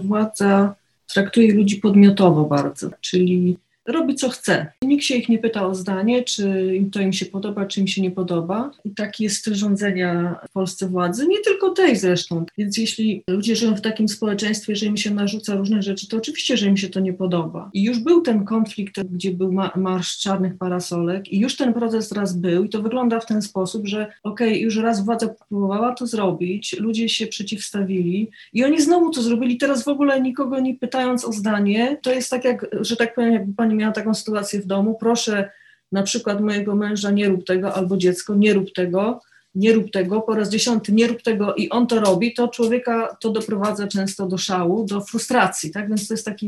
władza traktuje ludzi podmiotowo bardzo, czyli robi co chce. Nikt się ich nie pyta o zdanie, czy im to im się podoba, czy im się nie podoba. I taki jest styl rządzenia w Polsce władzy, nie tylko tej zresztą. Więc jeśli ludzie żyją w takim społeczeństwie, że im się narzuca różne rzeczy, to oczywiście, że im się to nie podoba. I już był ten konflikt, gdzie był ma marsz czarnych parasolek i już ten proces raz był i to wygląda w ten sposób, że okej, okay, już raz władza próbowała to zrobić, ludzie się przeciwstawili i oni znowu to zrobili, teraz w ogóle nikogo nie pytając o zdanie. To jest tak jak, że tak powiem, jakby pani miała taką sytuację w domu, proszę na przykład mojego męża nie rób tego, albo dziecko nie rób tego, nie rób tego, po raz dziesiąty nie rób tego i on to robi, to człowieka to doprowadza często do szału, do frustracji, tak? Więc to jest taka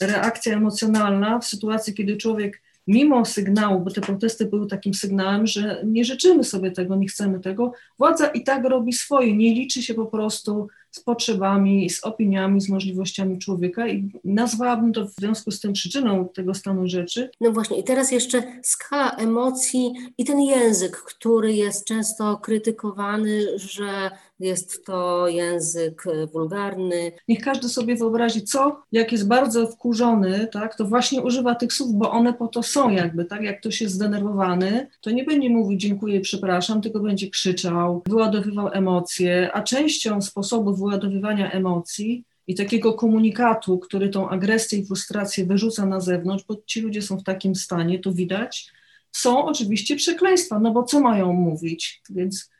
reakcja emocjonalna w sytuacji, kiedy człowiek mimo sygnału, bo te protesty były takim sygnałem, że nie życzymy sobie tego, nie chcemy tego, władza i tak robi swoje, nie liczy się po prostu z potrzebami, z opiniami, z możliwościami człowieka i nazwałabym to w związku z tym przyczyną tego stanu rzeczy. No właśnie, i teraz jeszcze skala emocji i ten język, który jest często krytykowany, że jest to język wulgarny. Niech każdy sobie wyobrazi, co, jak jest bardzo wkurzony, tak, to właśnie używa tych słów, bo one po to są jakby, tak, jak ktoś jest zdenerwowany, to nie będzie mówił dziękuję, przepraszam, tylko będzie krzyczał, wyładowywał emocje, a częścią sposobu wyładowywania emocji i takiego komunikatu, który tą agresję i frustrację wyrzuca na zewnątrz, bo ci ludzie są w takim stanie, to widać, są oczywiście przekleństwa, no bo co mają mówić? Więc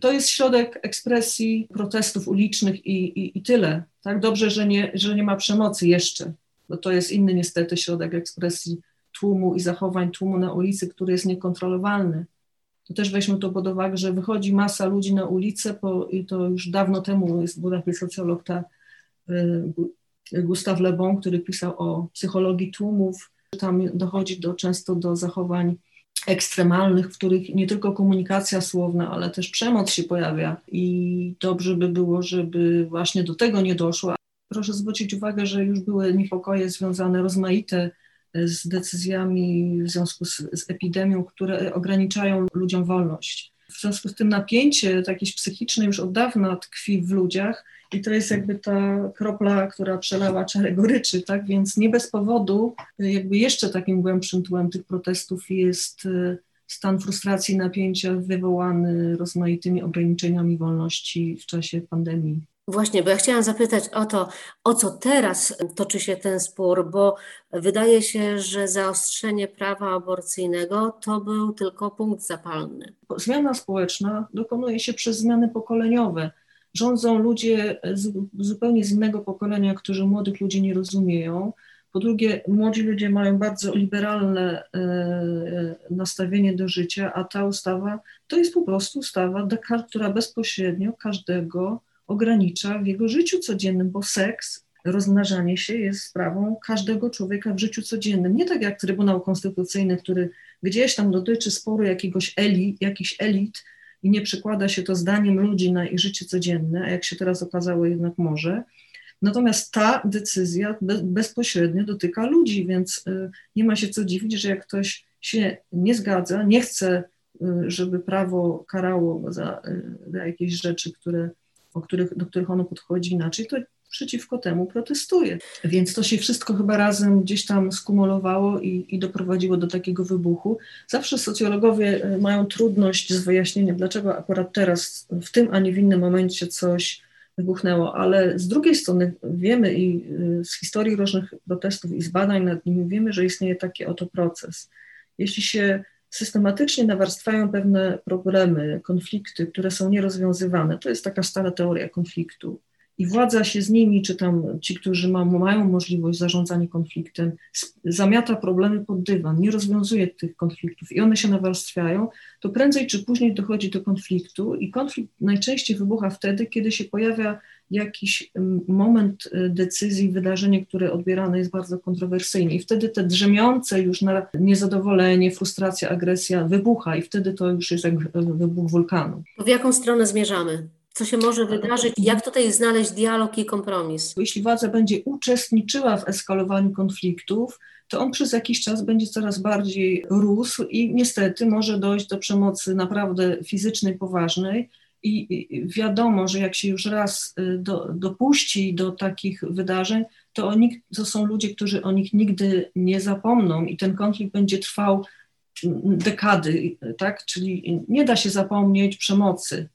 to jest środek ekspresji protestów ulicznych i, i, i tyle. Tak dobrze, że nie, że nie ma przemocy jeszcze, bo to jest inny niestety środek ekspresji tłumu i zachowań tłumu na ulicy, który jest niekontrolowalny. To też weźmy to pod uwagę, że wychodzi masa ludzi na ulicę, po, i to już dawno temu jest, był taki socjolog ta, y, Gustav Le Bon, który pisał o psychologii tłumów. Tam dochodzi do, często do zachowań ekstremalnych, w których nie tylko komunikacja słowna, ale też przemoc się pojawia i dobrze by było, żeby właśnie do tego nie doszło. Proszę zwrócić uwagę, że już były niepokoje związane rozmaite z decyzjami w związku z, z epidemią, które ograniczają ludziom wolność. W związku z tym napięcie jakieś psychiczne już od dawna tkwi w ludziach i to jest jakby ta kropla, która przelała czarę goryczy, tak? Więc nie bez powodu jakby jeszcze takim głębszym tłem tych protestów jest e, stan frustracji, napięcia wywołany rozmaitymi ograniczeniami wolności w czasie pandemii. Właśnie, bo ja chciałam zapytać o to, o co teraz toczy się ten spór, bo wydaje się, że zaostrzenie prawa aborcyjnego to był tylko punkt zapalny. Zmiana społeczna dokonuje się przez zmiany pokoleniowe. Rządzą ludzie z, zupełnie z innego pokolenia, którzy młodych ludzi nie rozumieją. Po drugie, młodzi ludzie mają bardzo liberalne e, nastawienie do życia, a ta ustawa to jest po prostu ustawa, która bezpośrednio każdego ogranicza w jego życiu codziennym, bo seks, rozmnażanie się jest sprawą każdego człowieka w życiu codziennym. Nie tak jak Trybunał Konstytucyjny, który gdzieś tam dotyczy sporu jakiegoś eli, jakichś elit i nie przekłada się to zdaniem ludzi na ich życie codzienne, a jak się teraz okazało jednak może. Natomiast ta decyzja bezpośrednio dotyka ludzi, więc y, nie ma się co dziwić, że jak ktoś się nie zgadza, nie chce, y, żeby prawo karało za, y, za jakieś rzeczy, które o których, do których ono podchodzi inaczej, to przeciwko temu protestuje. Więc to się wszystko chyba razem gdzieś tam skumulowało i, i doprowadziło do takiego wybuchu. Zawsze socjologowie e, mają trudność z wyjaśnieniem, dlaczego akurat teraz, w tym, a nie w innym momencie coś wybuchnęło, ale z drugiej strony wiemy i e, z historii różnych protestów i z badań nad nimi wiemy, że istnieje taki oto proces. Jeśli się systematycznie nawarstwiają pewne problemy, konflikty, które są nierozwiązywane. To jest taka stara teoria konfliktu. I władza się z nimi, czy tam ci, którzy ma, mają możliwość zarządzania konfliktem, zamiata problemy pod dywan, nie rozwiązuje tych konfliktów i one się nawarstwiają, to prędzej czy później dochodzi do konfliktu i konflikt najczęściej wybucha wtedy, kiedy się pojawia jakiś moment y, decyzji, wydarzenie, które odbierane jest bardzo kontrowersyjnie. I wtedy te drzemiące już na niezadowolenie, frustracja, agresja wybucha i wtedy to już jest jak wybuch wulkanu. W jaką stronę zmierzamy? Co się może wydarzyć? Jak tutaj znaleźć dialog i kompromis? Jeśli władza będzie uczestniczyła w eskalowaniu konfliktów, to on przez jakiś czas będzie coraz bardziej rósł i niestety może dojść do przemocy naprawdę fizycznej, poważnej, i wiadomo, że jak się już raz y, do, dopuści do takich wydarzeń, to, oni, to są ludzie, którzy o nich nigdy nie zapomną i ten konflikt będzie trwał dekady, tak? Czyli nie da się zapomnieć przemocy